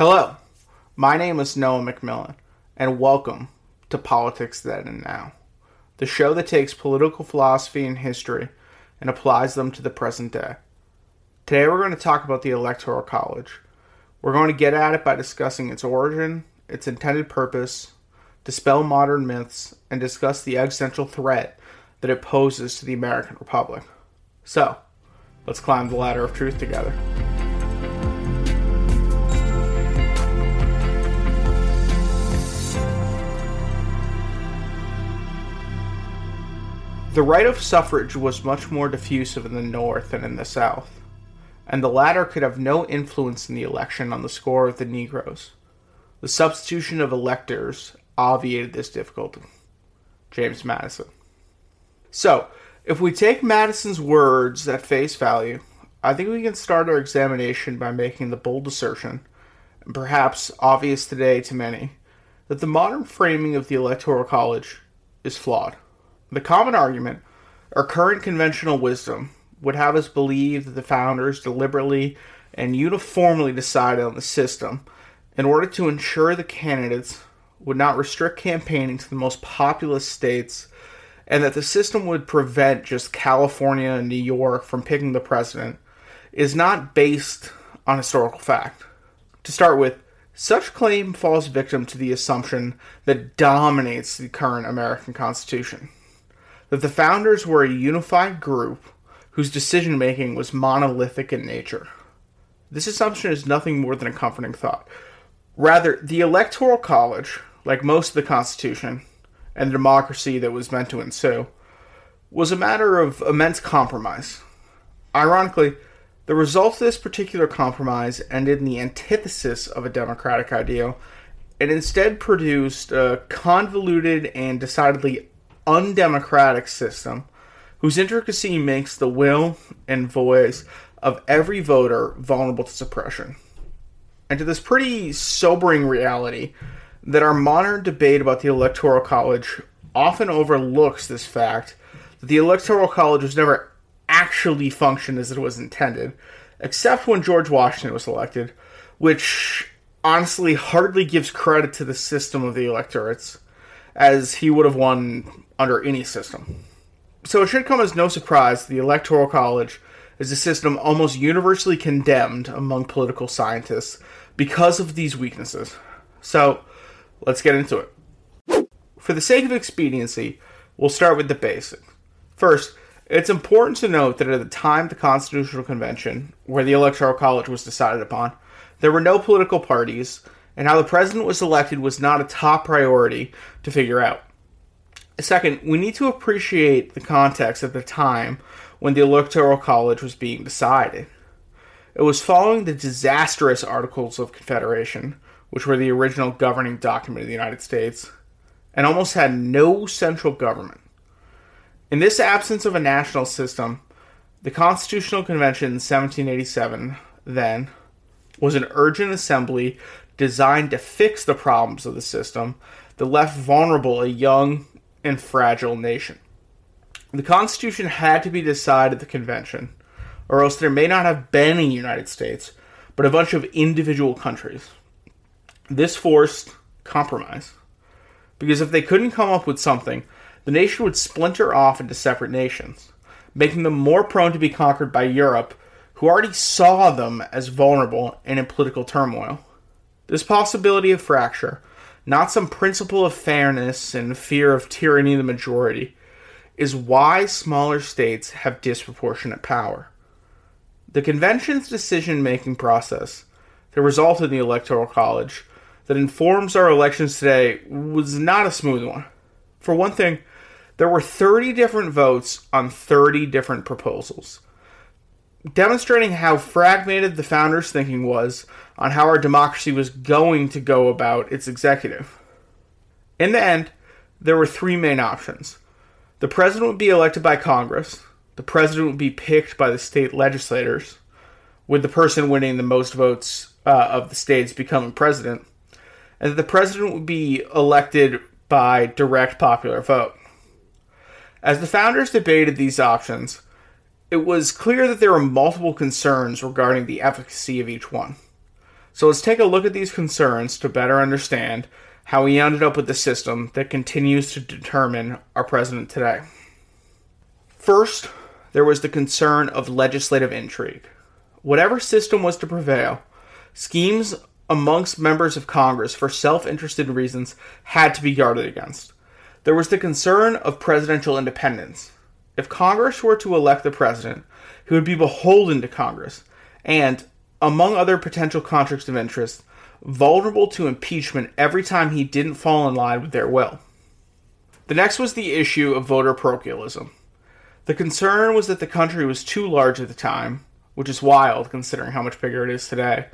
Hello, my name is Noah McMillan, and welcome to Politics Then and Now, the show that takes political philosophy and history and applies them to the present day. Today we're going to talk about the Electoral College. We're going to get at it by discussing its origin, its intended purpose, dispel modern myths, and discuss the existential threat that it poses to the American Republic. So, let's climb the ladder of truth together. The right of suffrage was much more diffusive in the North than in the South, and the latter could have no influence in the election on the score of the Negroes. The substitution of electors obviated this difficulty. James Madison. So, if we take Madison's words at face value, I think we can start our examination by making the bold assertion, and perhaps obvious today to many, that the modern framing of the Electoral College is flawed. The common argument, or current conventional wisdom, would have us believe that the founders deliberately and uniformly decided on the system in order to ensure the candidates would not restrict campaigning to the most populous states and that the system would prevent just California and New York from picking the president is not based on historical fact. To start with, such claim falls victim to the assumption that dominates the current American Constitution that the founders were a unified group whose decision making was monolithic in nature. This assumption is nothing more than a comforting thought. Rather, the Electoral College, like most of the Constitution and the democracy that was meant to ensue, was a matter of immense compromise. Ironically, the result of this particular compromise ended in the antithesis of a democratic ideal and instead produced a convoluted and decidedly undemocratic system whose intricacy makes the will and voice of every voter vulnerable to suppression. And to this pretty sobering reality that our modern debate about the Electoral College often overlooks this fact that the Electoral College was never actually functioned as it was intended, except when George Washington was elected, which honestly hardly gives credit to the system of the electorates, as he would have won under any system. So it should come as no surprise the Electoral College is a system almost universally condemned among political scientists because of these weaknesses. So let's get into it. For the sake of expediency, we'll start with the basics. First, it's important to note that at the time the Constitutional Convention, where the Electoral College was decided upon, there were no political parties, and how the president was elected was not a top priority to figure out. Second, we need to appreciate the context at the time when the Electoral College was being decided. It was following the disastrous Articles of Confederation, which were the original governing document of the United States, and almost had no central government. In this absence of a national system, the Constitutional Convention in 1787, then, was an urgent assembly designed to fix the problems of the system that left vulnerable a young and fragile nation. The Constitution had to be decided at the convention, or else there may not have been a United States, but a bunch of individual countries. This forced compromise. Because if they couldn't come up with something, the nation would splinter off into separate nations, making them more prone to be conquered by Europe, who already saw them as vulnerable and in political turmoil. This possibility of fracture not some principle of fairness and fear of tyranny of the majority, is why smaller states have disproportionate power. The convention's decision making process the result in the Electoral College that informs our elections today was not a smooth one. For one thing, there were 30 different votes on 30 different proposals demonstrating how fragmented the founders' thinking was on how our democracy was going to go about its executive. In the end, there were three main options. The president would be elected by Congress, the president would be picked by the state legislators, with the person winning the most votes uh, of the states becoming president, and the president would be elected by direct popular vote. As the founders debated these options, it was clear that there were multiple concerns regarding the efficacy of each one. So let's take a look at these concerns to better understand how we ended up with the system that continues to determine our president today. First, there was the concern of legislative intrigue. Whatever system was to prevail, schemes amongst members of Congress for self interested reasons had to be guarded against. There was the concern of presidential independence. If Congress were to elect the president, he would be beholden to Congress, and, among other potential conflicts of interest, vulnerable to impeachment every time he didn't fall in line with their will. The next was the issue of voter parochialism. The concern was that the country was too large at the time, which is wild considering how much bigger it is today,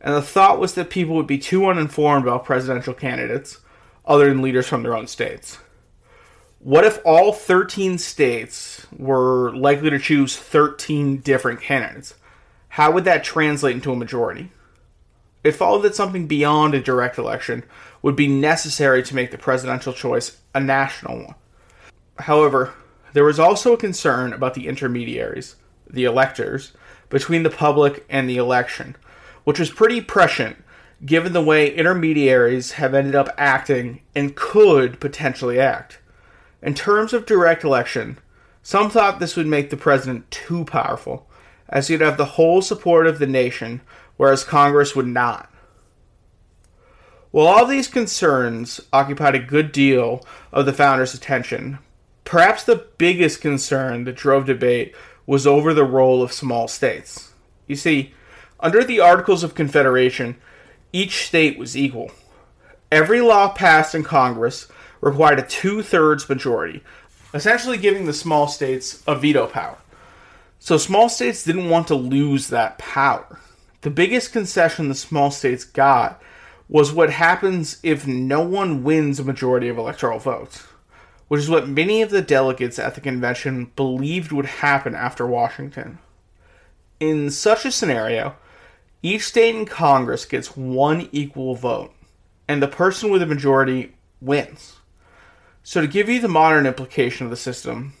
and the thought was that people would be too uninformed about presidential candidates, other than leaders from their own states. What if all 13 states were likely to choose 13 different candidates? How would that translate into a majority? It followed that something beyond a direct election would be necessary to make the presidential choice a national one. However, there was also a concern about the intermediaries, the electors, between the public and the election, which was pretty prescient given the way intermediaries have ended up acting and could potentially act. In terms of direct election, some thought this would make the president too powerful, as he'd have the whole support of the nation whereas Congress would not. While all these concerns occupied a good deal of the founders' attention, perhaps the biggest concern that drove debate was over the role of small states. You see, under the Articles of Confederation, each state was equal. Every law passed in Congress required a two thirds majority, essentially giving the small states a veto power. So small states didn't want to lose that power. The biggest concession the small states got was what happens if no one wins a majority of electoral votes, which is what many of the delegates at the convention believed would happen after Washington. In such a scenario, each state in Congress gets one equal vote, and the person with a majority wins. So, to give you the modern implication of the system,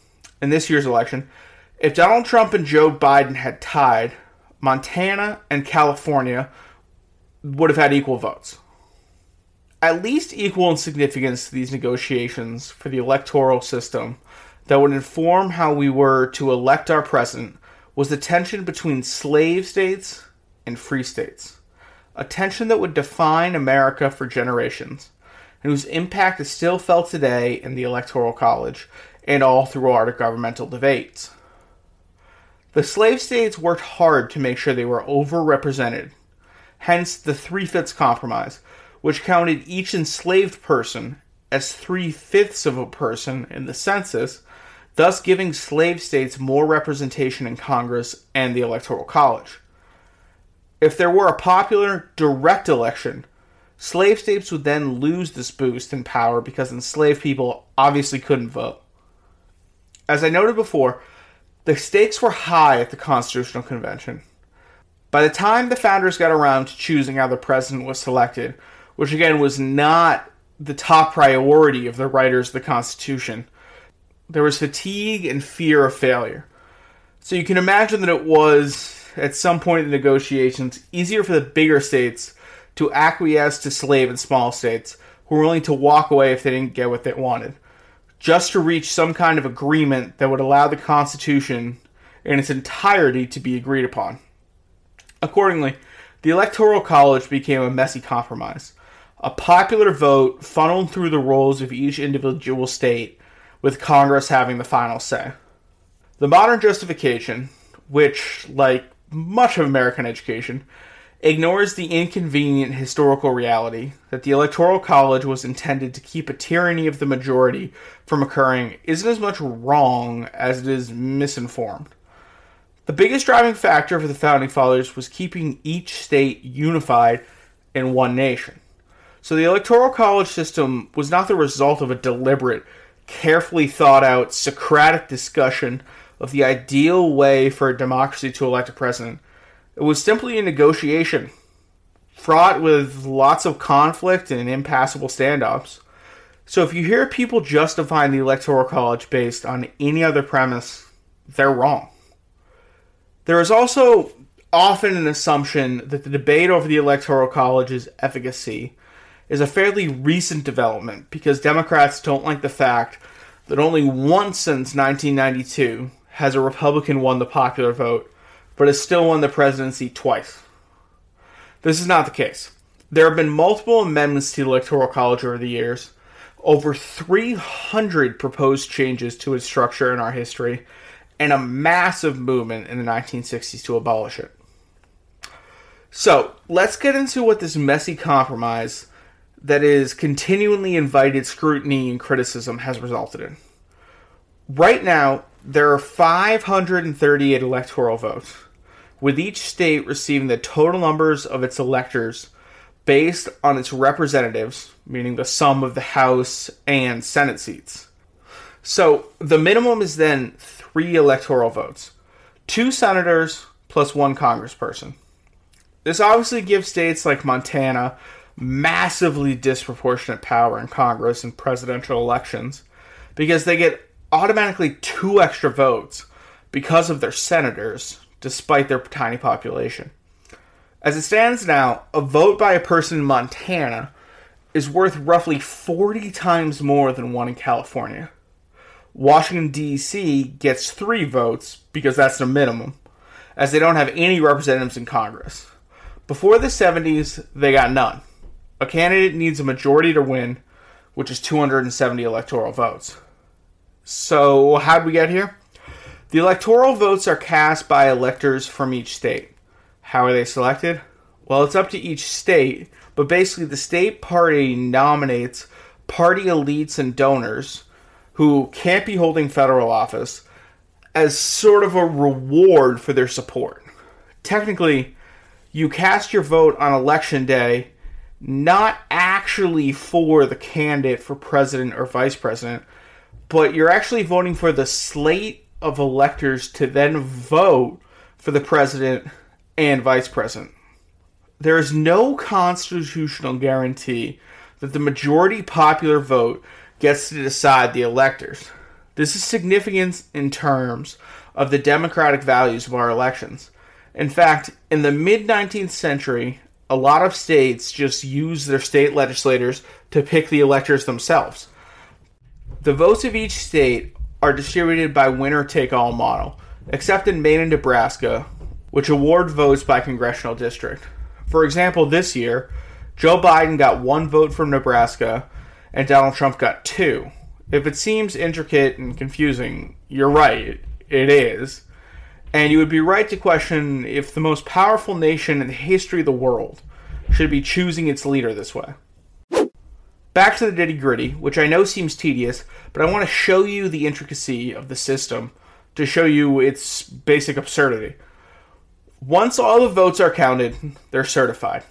in this year's election, if Donald Trump and Joe Biden had tied, Montana and California would have had equal votes. At least equal in significance to these negotiations for the electoral system that would inform how we were to elect our president was the tension between slave states and free states. A tension that would define America for generations, and whose impact is still felt today in the Electoral College and all throughout our governmental debates. The slave states worked hard to make sure they were overrepresented, hence the Three Fifths Compromise, which counted each enslaved person as three fifths of a person in the census, thus giving slave states more representation in Congress and the Electoral College. If there were a popular direct election, slave states would then lose this boost in power because enslaved people obviously couldn't vote. As I noted before, the stakes were high at the Constitutional Convention. By the time the founders got around to choosing how the president was selected, which again was not the top priority of the writers of the Constitution, there was fatigue and fear of failure. So you can imagine that it was, at some point in the negotiations, easier for the bigger states to acquiesce to slave and small states who were willing to walk away if they didn't get what they wanted just to reach some kind of agreement that would allow the Constitution in its entirety to be agreed upon. Accordingly, the Electoral College became a messy compromise. A popular vote funneled through the rolls of each individual state, with Congress having the final say. The modern justification, which, like much of American education, ignores the inconvenient historical reality that the Electoral College was intended to keep a tyranny of the majority from occurring isn't as much wrong as it is misinformed. The biggest driving factor for the Founding Fathers was keeping each state unified in one nation. So the Electoral College system was not the result of a deliberate, carefully thought out Socratic discussion of the ideal way for a democracy to elect a president it was simply a negotiation, fraught with lots of conflict and impassable standoffs. So if you hear people justifying the Electoral College based on any other premise, they're wrong. There is also often an assumption that the debate over the Electoral College's efficacy is a fairly recent development because Democrats don't like the fact that only once since 1992 has a Republican won the popular vote, but has still won the presidency twice. This is not the case. There have been multiple amendments to the Electoral College over the years, over 300 proposed changes to its structure in our history, and a massive movement in the 1960s to abolish it. So, let's get into what this messy compromise that is continually invited scrutiny and criticism has resulted in. Right now, there are 538 electoral votes, with each state receiving the total numbers of its electors based on its representatives, meaning the sum of the House and Senate seats. So the minimum is then three electoral votes two senators plus one congressperson. This obviously gives states like Montana massively disproportionate power in Congress and presidential elections because they get automatically two extra votes because of their senators, despite their tiny population. As it stands now, a vote by a person in Montana is worth roughly 40 times more than one in California. Washington, D.C. gets three votes because that's the minimum, as they don't have any representatives in Congress. Before the 70s, they got none. A candidate needs a majority to win, which is 270 electoral votes. So, how'd we get here? The electoral votes are cast by electors from each state. How are they selected? Well, it's up to each state, but basically, the state party nominates party elites and donors who can't be holding federal office as sort of a reward for their support. Technically, you cast your vote on election day not actually for the candidate for president or vice president, but you're actually voting for the slate of electors to then vote for the president and vice president. There is no constitutional guarantee that the majority popular vote gets to decide the electors. This is significant in terms of the democratic values of our elections. In fact, in the mid 19th century, a lot of states just used their state legislators to pick the electors themselves. The votes of each state are distributed by winner take all model, except in Maine and Nebraska, which award votes by congressional district. For example, this year, Joe Biden got one vote from Nebraska and Donald Trump got two. If it seems intricate and confusing, you're right, it is. And you would be right to question if the most powerful nation in the history of the world should be choosing its leader this way. Back to the nitty gritty, which I know seems tedious, but I want to show you the intricacy of the system to show you its basic absurdity. Once all the votes are counted, they're certified.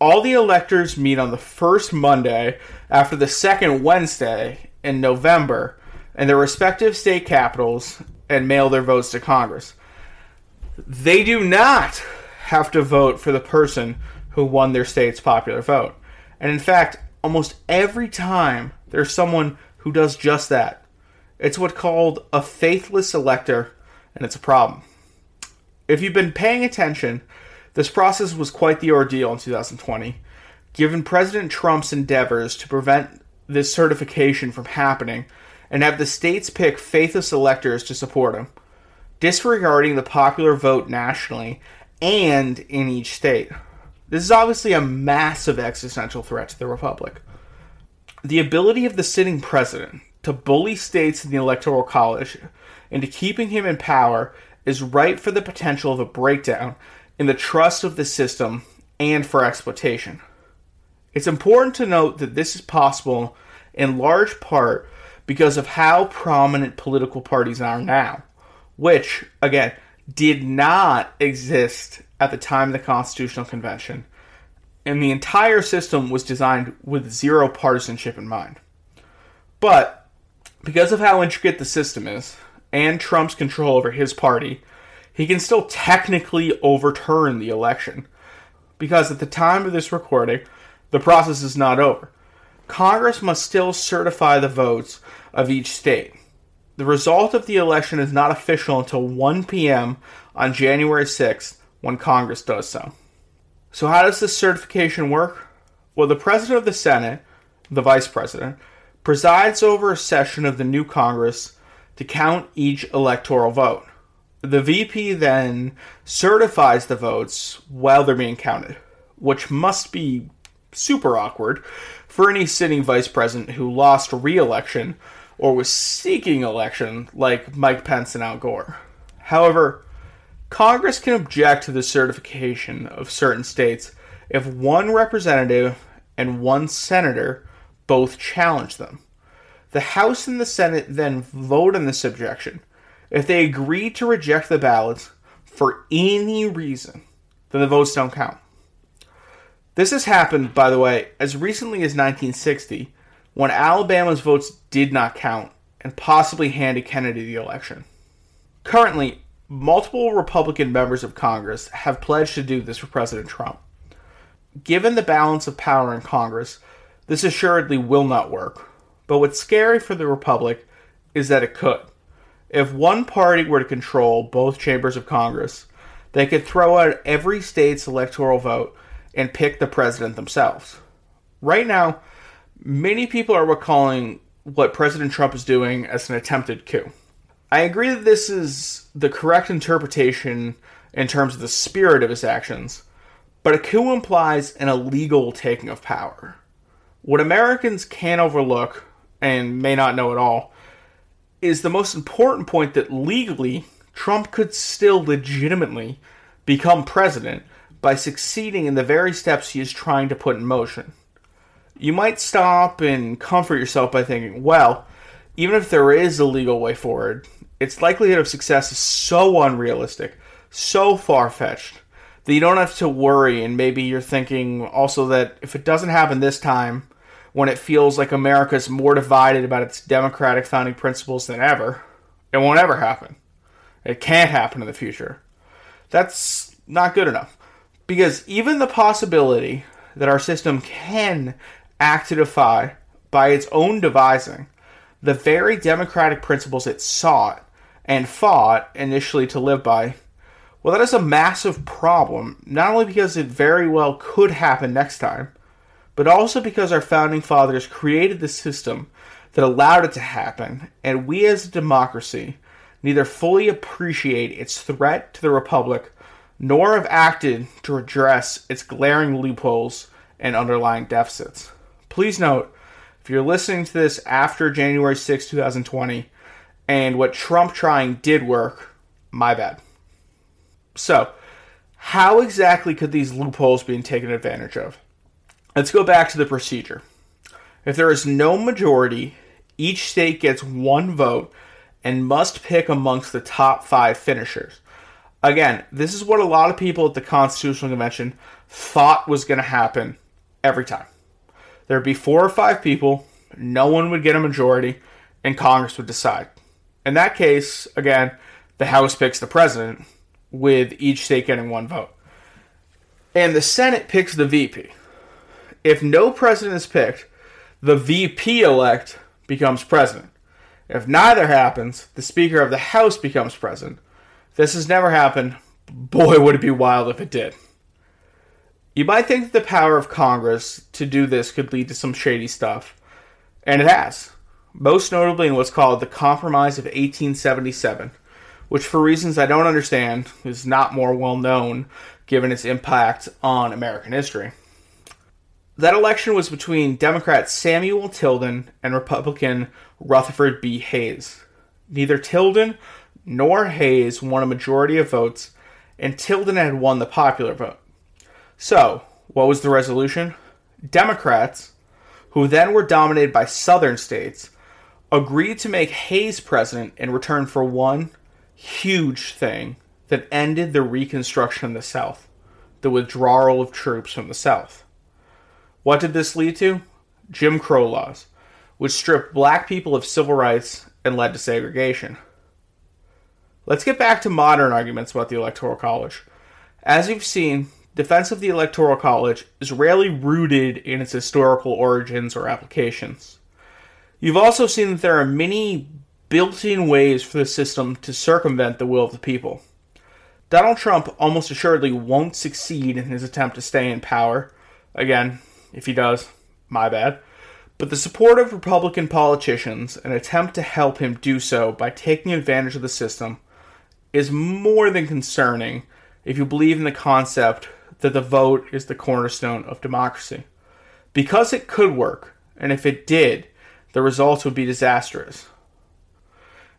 All the electors meet on the first Monday after the second Wednesday in November in their respective state capitals and mail their votes to Congress they do not have to vote for the person who won their state's popular vote. And in fact, almost every time there's someone who does just that. It's what's called a faithless elector, and it's a problem. If you've been paying attention, this process was quite the ordeal in 2020, given President Trump's endeavors to prevent this certification from happening and have the states pick faithless electors to support him disregarding the popular vote nationally and in each state. This is obviously a massive existential threat to the Republic. The ability of the sitting president to bully states in the Electoral College into keeping him in power is ripe for the potential of a breakdown in the trust of the system and for exploitation. It's important to note that this is possible in large part because of how prominent political parties are now which, again, did not exist at the time of the Constitutional Convention. And the entire system was designed with zero partisanship in mind. But because of how intricate the system is, and Trump's control over his party, he can still technically overturn the election. Because at the time of this recording, the process is not over. Congress must still certify the votes of each state. The result of the election is not official until 1 p.m. on January 6th, when Congress does so. So, how does this certification work? Well, the President of the Senate, the Vice President, presides over a session of the new Congress to count each electoral vote. The VP then certifies the votes while they're being counted, which must be super awkward for any sitting vice president who lost re election or was seeking election, like Mike Pence and Al Gore. However, Congress can object to the certification of certain states if one representative and one senator both challenge them. The House and the Senate then vote on this objection. If they agree to reject the ballots for any reason, then the votes don't count. This has happened, by the way, as recently as 1960, when Alabama's votes did not count and possibly handed Kennedy the election. Currently, multiple Republican members of Congress have pledged to do this for President Trump. Given the balance of power in Congress, this assuredly will not work. But what's scary for the Republic is that it could. If one party were to control both chambers of Congress, they could throw out every state's electoral vote and pick the president themselves. Right now, many people are recalling what President Trump is doing as an attempted coup. I agree that this is the correct interpretation in terms of the spirit of his actions, but a coup implies an illegal taking of power. What Americans can overlook and may not know at all is the most important point that legally Trump could still legitimately become president by succeeding in the very steps he is trying to put in motion. You might stop and comfort yourself by thinking, well, even if there is a legal way forward, its likelihood of success is so unrealistic, so far fetched, that you don't have to worry. And maybe you're thinking also that if it doesn't happen this time, when it feels like America is more divided about its democratic founding principles than ever, it won't ever happen. It can't happen in the future. That's not good enough. Because even the possibility that our system can act to defy, by its own devising, the very democratic principles it sought and fought initially to live by, well, that is a massive problem, not only because it very well could happen next time, but also because our founding fathers created the system that allowed it to happen, and we as a democracy neither fully appreciate its threat to the republic nor have acted to address its glaring loopholes and underlying deficits. Please note, if you're listening to this after January 6, 2020, and what Trump trying did work, my bad. So, how exactly could these loopholes be taken advantage of? Let's go back to the procedure. If there is no majority, each state gets one vote and must pick amongst the top five finishers. Again, this is what a lot of people at the Constitutional Convention thought was going to happen every time. There'd be four or five people, no one would get a majority, and Congress would decide. In that case, again, the House picks the president, with each state getting one vote. And the Senate picks the VP. If no president is picked, the VP elect becomes president. If neither happens, the Speaker of the House becomes president. This has never happened. Boy, would it be wild if it did. You might think that the power of Congress to do this could lead to some shady stuff, and it has. Most notably in what's called the Compromise of 1877, which, for reasons I don't understand, is not more well known given its impact on American history. That election was between Democrat Samuel Tilden and Republican Rutherford B. Hayes. Neither Tilden nor Hayes won a majority of votes, and Tilden had won the popular vote. So, what was the resolution? Democrats, who then were dominated by southern states, agreed to make Hayes president in return for one huge thing that ended the Reconstruction in the South the withdrawal of troops from the South. What did this lead to? Jim Crow laws, which stripped black people of civil rights and led to segregation. Let's get back to modern arguments about the Electoral College. As you've seen, defense of the Electoral College is rarely rooted in its historical origins or applications. You've also seen that there are many built in ways for the system to circumvent the will of the people. Donald Trump almost assuredly won't succeed in his attempt to stay in power. Again, if he does, my bad. But the support of Republican politicians and attempt to help him do so by taking advantage of the system is more than concerning if you believe in the concept that the vote is the cornerstone of democracy. Because it could work, and if it did, the results would be disastrous.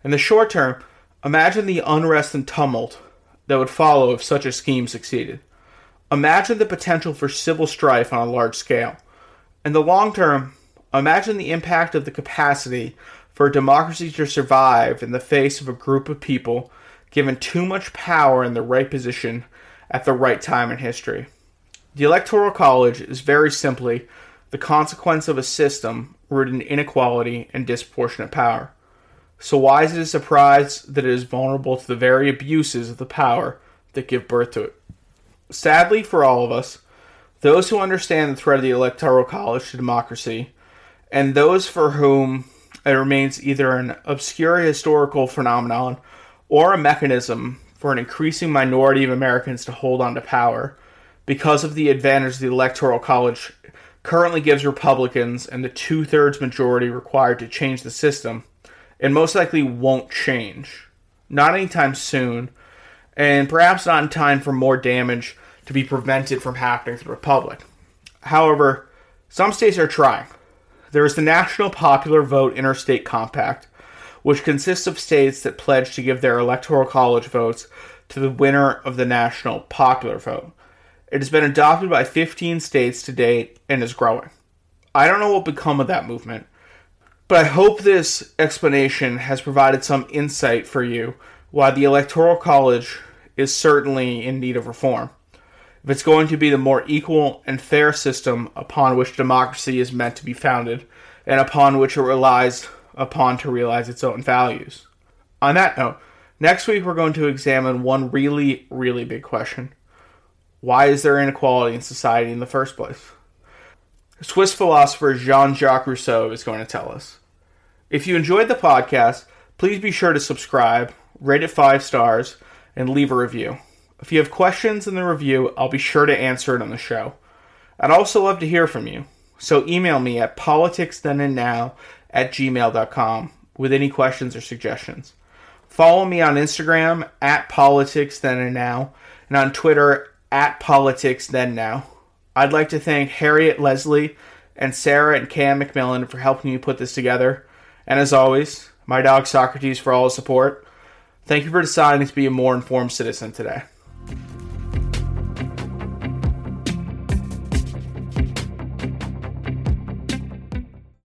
In the short term, imagine the unrest and tumult that would follow if such a scheme succeeded. Imagine the potential for civil strife on a large scale. In the long term, imagine the impact of the capacity for a democracy to survive in the face of a group of people given too much power in the right position at the right time in history. The Electoral College is very simply the consequence of a system rooted in inequality and disproportionate power. So, why is it a surprise that it is vulnerable to the very abuses of the power that give birth to it? Sadly for all of us, those who understand the threat of the Electoral College to democracy, and those for whom it remains either an obscure historical phenomenon or a mechanism for an increasing minority of Americans to hold on to power because of the advantage the Electoral College currently gives Republicans and the two thirds majority required to change the system, and most likely won't change. Not anytime soon, and perhaps not in time for more damage to be prevented from happening to the Republic. However, some states are trying. There is the National Popular Vote Interstate Compact, which consists of states that pledge to give their electoral college votes to the winner of the national popular vote. It has been adopted by 15 states to date and is growing. I don't know what will become of that movement, but I hope this explanation has provided some insight for you why the electoral college is certainly in need of reform. If it's going to be the more equal and fair system upon which democracy is meant to be founded and upon which it relies upon to realize its own values. On that note, next week we're going to examine one really, really big question Why is there inequality in society in the first place? Swiss philosopher Jean Jacques Rousseau is going to tell us. If you enjoyed the podcast, please be sure to subscribe, rate it five stars, and leave a review. If you have questions in the review, I'll be sure to answer it on the show. I'd also love to hear from you, so email me at politicsthenandnow at gmail.com with any questions or suggestions. Follow me on Instagram at politics then and now, and on Twitter at politics then now. I'd like to thank Harriet Leslie and Sarah and Cam McMillan for helping me put this together. And as always, my dog Socrates for all his support. Thank you for deciding to be a more informed citizen today.